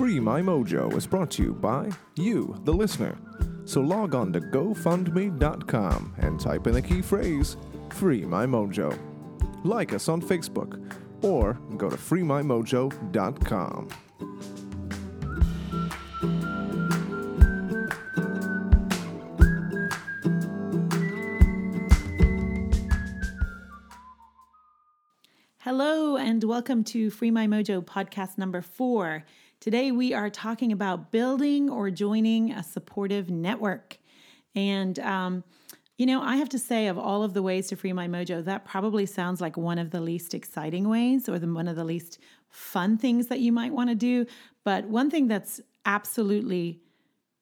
Free My Mojo is brought to you by you, the listener. So log on to GoFundMe.com and type in the key phrase Free My Mojo. Like us on Facebook or go to FreeMyMojo.com. Hello, and welcome to Free My Mojo podcast number four. Today, we are talking about building or joining a supportive network. And, um, you know, I have to say, of all of the ways to free my mojo, that probably sounds like one of the least exciting ways or the, one of the least fun things that you might want to do. But one thing that's absolutely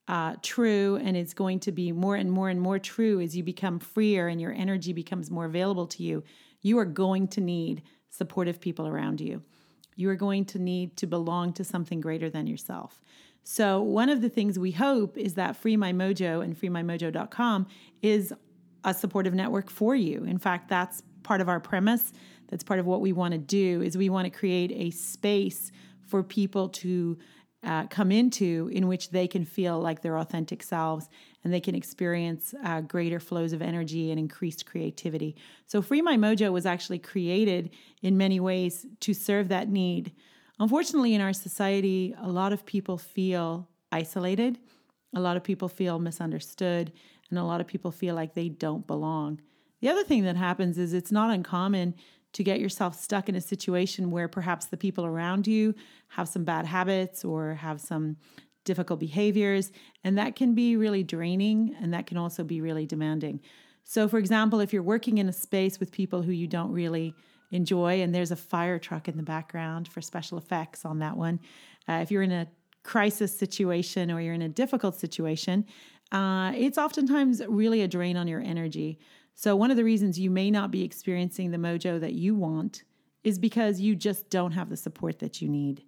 uh, true and it's going to be more and more and more true as you become freer and your energy becomes more available to you, you are going to need supportive people around you. You are going to need to belong to something greater than yourself. So, one of the things we hope is that Free My Mojo and freemymojo.com is a supportive network for you. In fact, that's part of our premise. That's part of what we want to do is we want to create a space for people to uh, come into in which they can feel like their authentic selves and they can experience uh, greater flows of energy and increased creativity. So, Free My Mojo was actually created in many ways to serve that need. Unfortunately, in our society, a lot of people feel isolated, a lot of people feel misunderstood, and a lot of people feel like they don't belong. The other thing that happens is it's not uncommon to get yourself stuck in a situation where perhaps the people around you have some bad habits or have some difficult behaviors. And that can be really draining and that can also be really demanding. So, for example, if you're working in a space with people who you don't really enjoy, and there's a fire truck in the background for special effects on that one, uh, if you're in a crisis situation or you're in a difficult situation, uh, it's oftentimes really a drain on your energy. So, one of the reasons you may not be experiencing the mojo that you want is because you just don't have the support that you need.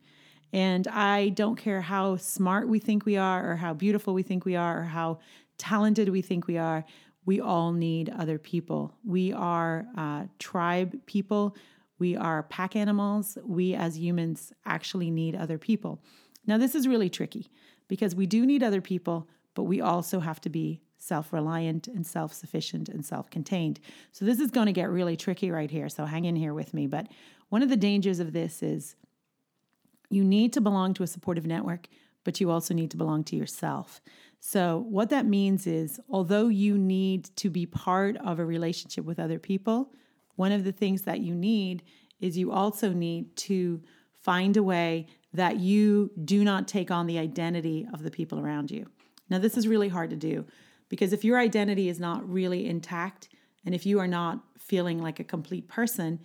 And I don't care how smart we think we are, or how beautiful we think we are, or how talented we think we are, we all need other people. We are uh, tribe people, we are pack animals. We as humans actually need other people. Now, this is really tricky because we do need other people, but we also have to be self reliant and self sufficient and self contained. So, this is going to get really tricky right here. So, hang in here with me. But one of the dangers of this is you need to belong to a supportive network, but you also need to belong to yourself. So, what that means is, although you need to be part of a relationship with other people, one of the things that you need is you also need to find a way that you do not take on the identity of the people around you. Now, this is really hard to do because if your identity is not really intact and if you are not feeling like a complete person,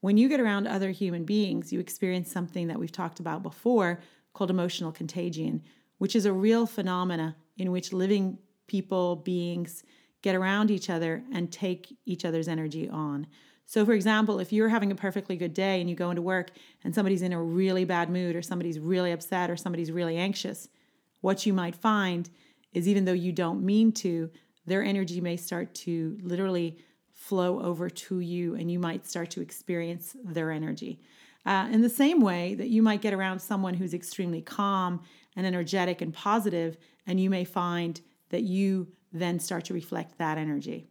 when you get around other human beings, you experience something that we've talked about before called emotional contagion, which is a real phenomena in which living people, beings get around each other and take each other's energy on. So, for example, if you're having a perfectly good day and you go into work and somebody's in a really bad mood or somebody's really upset or somebody's really anxious, what you might find is even though you don't mean to, their energy may start to literally flow over to you and you might start to experience their energy. Uh, in the same way that you might get around someone who's extremely calm and energetic and positive, and you may find that you then start to reflect that energy.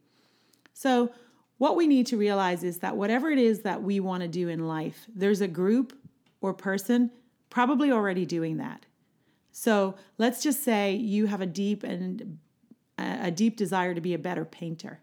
So, what we need to realize is that whatever it is that we want to do in life, there's a group or person probably already doing that. So, let's just say you have a deep and a deep desire to be a better painter.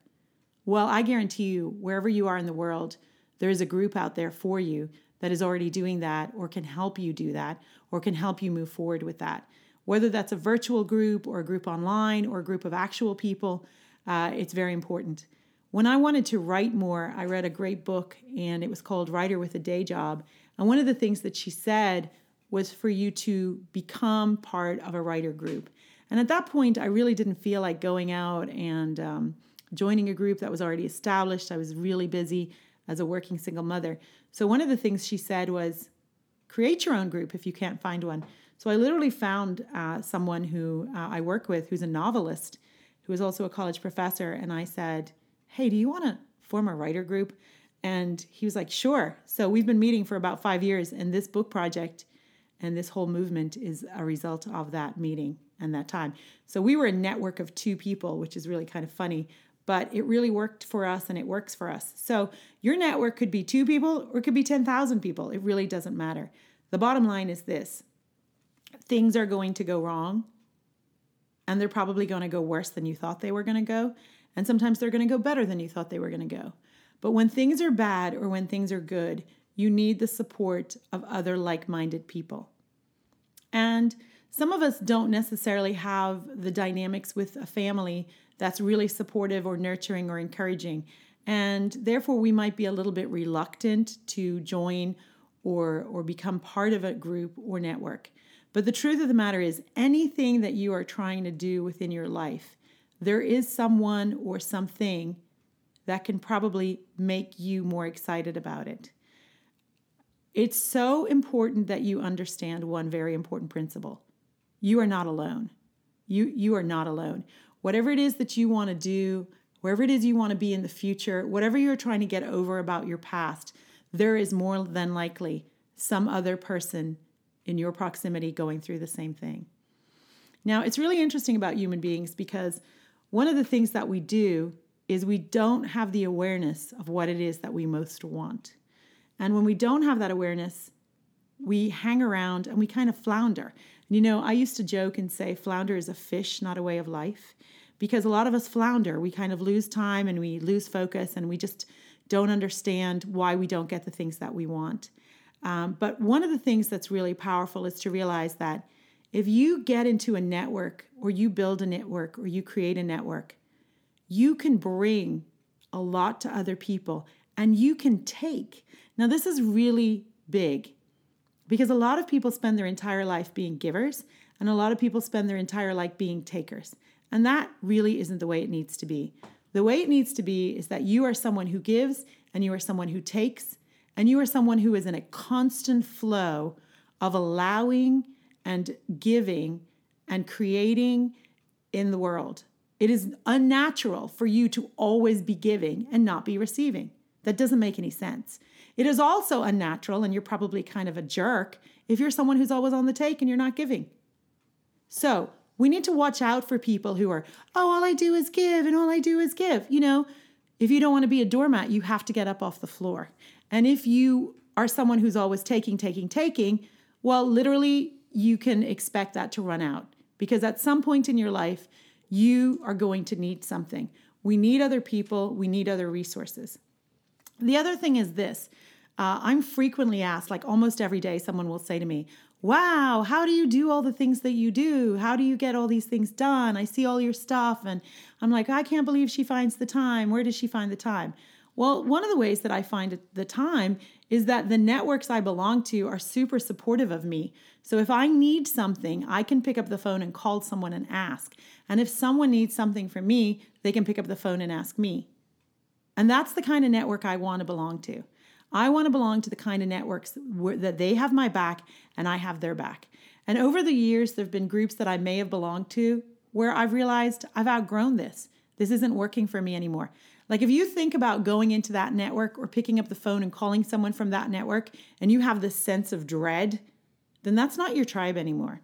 Well, I guarantee you, wherever you are in the world, there is a group out there for you that is already doing that or can help you do that or can help you move forward with that. Whether that's a virtual group or a group online or a group of actual people, uh, it's very important. When I wanted to write more, I read a great book and it was called Writer with a Day Job. And one of the things that she said was for you to become part of a writer group. And at that point, I really didn't feel like going out and um, joining a group that was already established. I was really busy as a working single mother. So, one of the things she said was create your own group if you can't find one. So, I literally found uh, someone who uh, I work with who's a novelist, who is also a college professor. And I said, Hey, do you want to form a writer group? And he was like, Sure. So, we've been meeting for about five years, and this book project And this whole movement is a result of that meeting and that time. So we were a network of two people, which is really kind of funny, but it really worked for us and it works for us. So your network could be two people or it could be 10,000 people. It really doesn't matter. The bottom line is this things are going to go wrong and they're probably going to go worse than you thought they were going to go. And sometimes they're going to go better than you thought they were going to go. But when things are bad or when things are good, you need the support of other like minded people. And some of us don't necessarily have the dynamics with a family that's really supportive or nurturing or encouraging. And therefore, we might be a little bit reluctant to join or, or become part of a group or network. But the truth of the matter is, anything that you are trying to do within your life, there is someone or something that can probably make you more excited about it. It's so important that you understand one very important principle. You are not alone. You you are not alone. Whatever it is that you want to do, wherever it is you want to be in the future, whatever you're trying to get over about your past, there is more than likely some other person in your proximity going through the same thing. Now, it's really interesting about human beings because one of the things that we do is we don't have the awareness of what it is that we most want. And when we don't have that awareness, we hang around and we kind of flounder. And You know, I used to joke and say flounder is a fish, not a way of life, because a lot of us flounder. We kind of lose time and we lose focus and we just don't understand why we don't get the things that we want. Um, but one of the things that's really powerful is to realize that if you get into a network or you build a network or you create a network, you can bring a lot to other people and you can take. Now, this is really big because a lot of people spend their entire life being givers, and a lot of people spend their entire life being takers. And that really isn't the way it needs to be. The way it needs to be is that you are someone who gives, and you are someone who takes, and you are someone who is in a constant flow of allowing and giving and creating in the world. It is unnatural for you to always be giving and not be receiving. That doesn't make any sense. It is also unnatural, and you're probably kind of a jerk if you're someone who's always on the take and you're not giving. So we need to watch out for people who are, oh, all I do is give and all I do is give. You know, if you don't want to be a doormat, you have to get up off the floor. And if you are someone who's always taking, taking, taking, well, literally, you can expect that to run out because at some point in your life, you are going to need something. We need other people, we need other resources. The other thing is this uh, I'm frequently asked, like almost every day, someone will say to me, Wow, how do you do all the things that you do? How do you get all these things done? I see all your stuff. And I'm like, I can't believe she finds the time. Where does she find the time? Well, one of the ways that I find the time is that the networks I belong to are super supportive of me. So if I need something, I can pick up the phone and call someone and ask. And if someone needs something from me, they can pick up the phone and ask me. And that's the kind of network I want to belong to. I want to belong to the kind of networks that they have my back and I have their back. And over the years, there have been groups that I may have belonged to where I've realized I've outgrown this. This isn't working for me anymore. Like if you think about going into that network or picking up the phone and calling someone from that network and you have this sense of dread, then that's not your tribe anymore.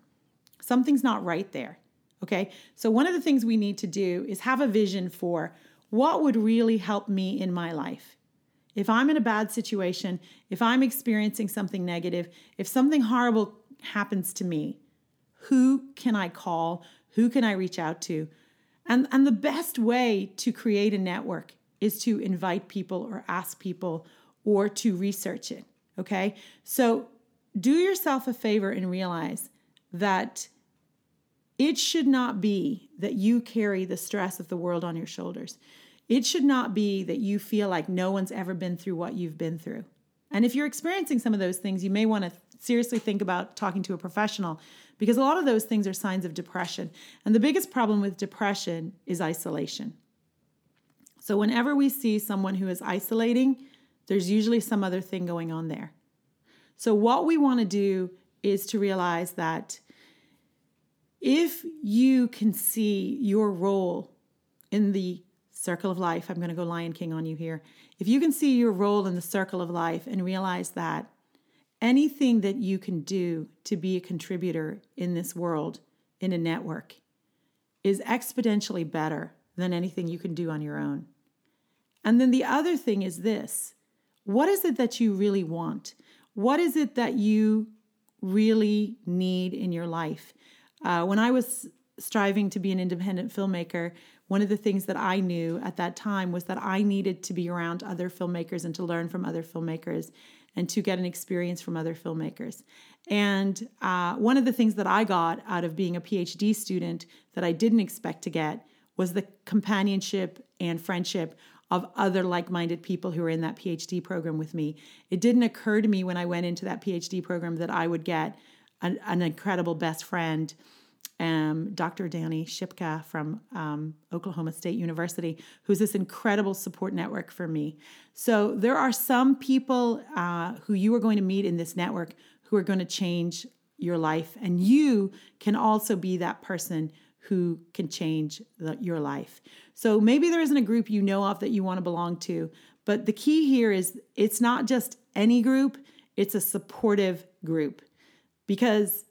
Something's not right there. Okay. So, one of the things we need to do is have a vision for what would really help me in my life. If I'm in a bad situation, if I'm experiencing something negative, if something horrible happens to me, who can I call? Who can I reach out to? And, and the best way to create a network is to invite people or ask people or to research it. Okay. So do yourself a favor and realize that it should not be that you carry the stress of the world on your shoulders. It should not be that you feel like no one's ever been through what you've been through. And if you're experiencing some of those things, you may want to seriously think about talking to a professional because a lot of those things are signs of depression. And the biggest problem with depression is isolation. So, whenever we see someone who is isolating, there's usually some other thing going on there. So, what we want to do is to realize that if you can see your role in the circle of life, I'm going to go Lion King on you here. If you can see your role in the circle of life and realize that anything that you can do to be a contributor in this world, in a network, is exponentially better than anything you can do on your own. And then the other thing is this what is it that you really want? What is it that you really need in your life? Uh, when I was striving to be an independent filmmaker, one of the things that I knew at that time was that I needed to be around other filmmakers and to learn from other filmmakers and to get an experience from other filmmakers. And uh, one of the things that I got out of being a PhD student that I didn't expect to get was the companionship and friendship of other like minded people who were in that PhD program with me. It didn't occur to me when I went into that PhD program that I would get an, an incredible best friend um, Dr. Danny Shipka from um, Oklahoma State University, who's this incredible support network for me. So there are some people uh, who you are going to meet in this network who are going to change your life, and you can also be that person who can change the, your life. So maybe there isn't a group you know of that you want to belong to, but the key here is it's not just any group, it's a supportive group because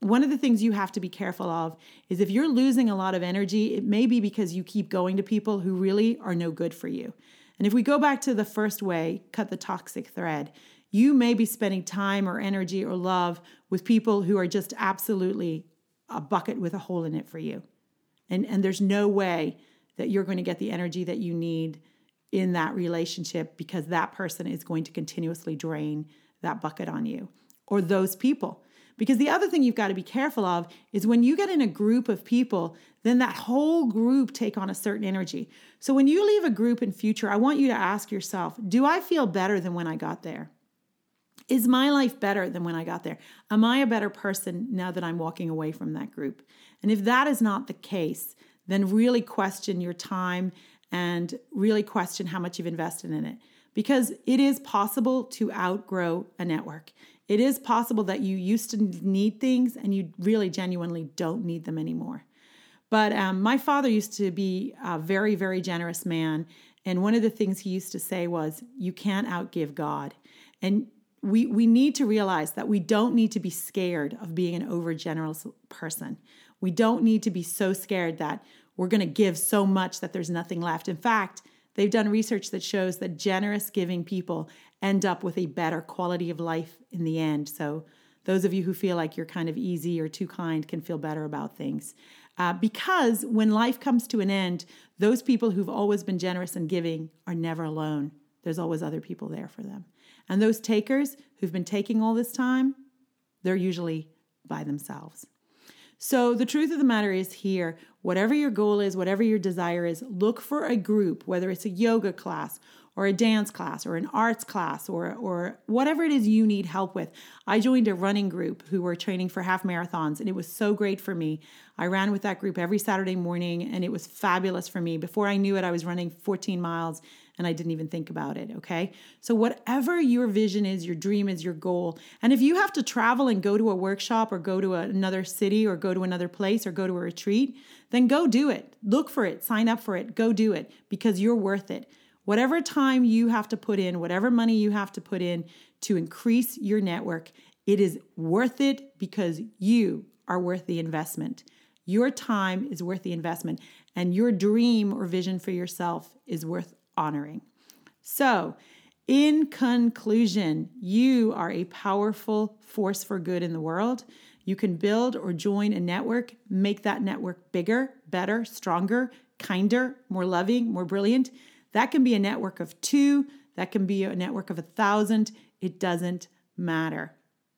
one of the things you have to be careful of is if you're losing a lot of energy, it may be because you keep going to people who really are no good for you. And if we go back to the first way, cut the toxic thread, you may be spending time or energy or love with people who are just absolutely a bucket with a hole in it for you. And, and there's no way that you're going to get the energy that you need in that relationship because that person is going to continuously drain that bucket on you or those people. Because the other thing you've got to be careful of is when you get in a group of people, then that whole group take on a certain energy. So when you leave a group in future, I want you to ask yourself, do I feel better than when I got there? Is my life better than when I got there? Am I a better person now that I'm walking away from that group? And if that is not the case, then really question your time and really question how much you've invested in it. Because it is possible to outgrow a network. It is possible that you used to need things and you really genuinely don't need them anymore. But um, my father used to be a very, very generous man. And one of the things he used to say was, You can't outgive God. And we, we need to realize that we don't need to be scared of being an overgenerous person. We don't need to be so scared that we're going to give so much that there's nothing left. In fact, they've done research that shows that generous giving people end up with a better quality of life in the end. So, those of you who feel like you're kind of easy or too kind can feel better about things. Uh, because when life comes to an end, those people who've always been generous and giving are never alone. There's always other people there for them. And those takers who've been taking all this time, they're usually by themselves. So, the truth of the matter is here whatever your goal is, whatever your desire is, look for a group, whether it's a yoga class or a dance class or an arts class or, or whatever it is you need help with. I joined a running group who were training for half marathons, and it was so great for me. I ran with that group every Saturday morning, and it was fabulous for me. Before I knew it, I was running 14 miles and I didn't even think about it. Okay. So, whatever your vision is, your dream is, your goal, and if you have to travel and go to a workshop or go to another city or go to another place or go to a retreat, then go do it. Look for it, sign up for it, go do it because you're worth it. Whatever time you have to put in, whatever money you have to put in to increase your network, it is worth it because you are worth the investment. Your time is worth the investment, and your dream or vision for yourself is worth honoring. So, in conclusion, you are a powerful force for good in the world. You can build or join a network, make that network bigger, better, stronger, kinder, more loving, more brilliant. That can be a network of two, that can be a network of a thousand. It doesn't matter.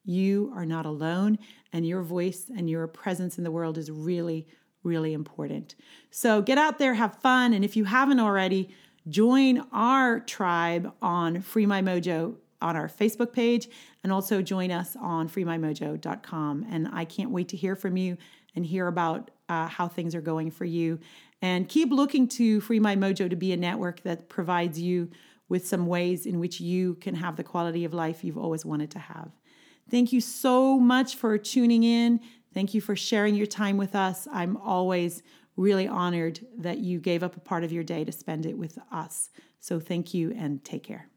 You are not alone, and your voice and your presence in the world is really, really important. So get out there, have fun, and if you haven't already, join our tribe on Free My Mojo on our Facebook page and also join us on freemymojo.com. And I can't wait to hear from you and hear about uh, how things are going for you. And keep looking to Free My Mojo to be a network that provides you with some ways in which you can have the quality of life you've always wanted to have. Thank you so much for tuning in. Thank you for sharing your time with us. I'm always really honored that you gave up a part of your day to spend it with us. So thank you and take care.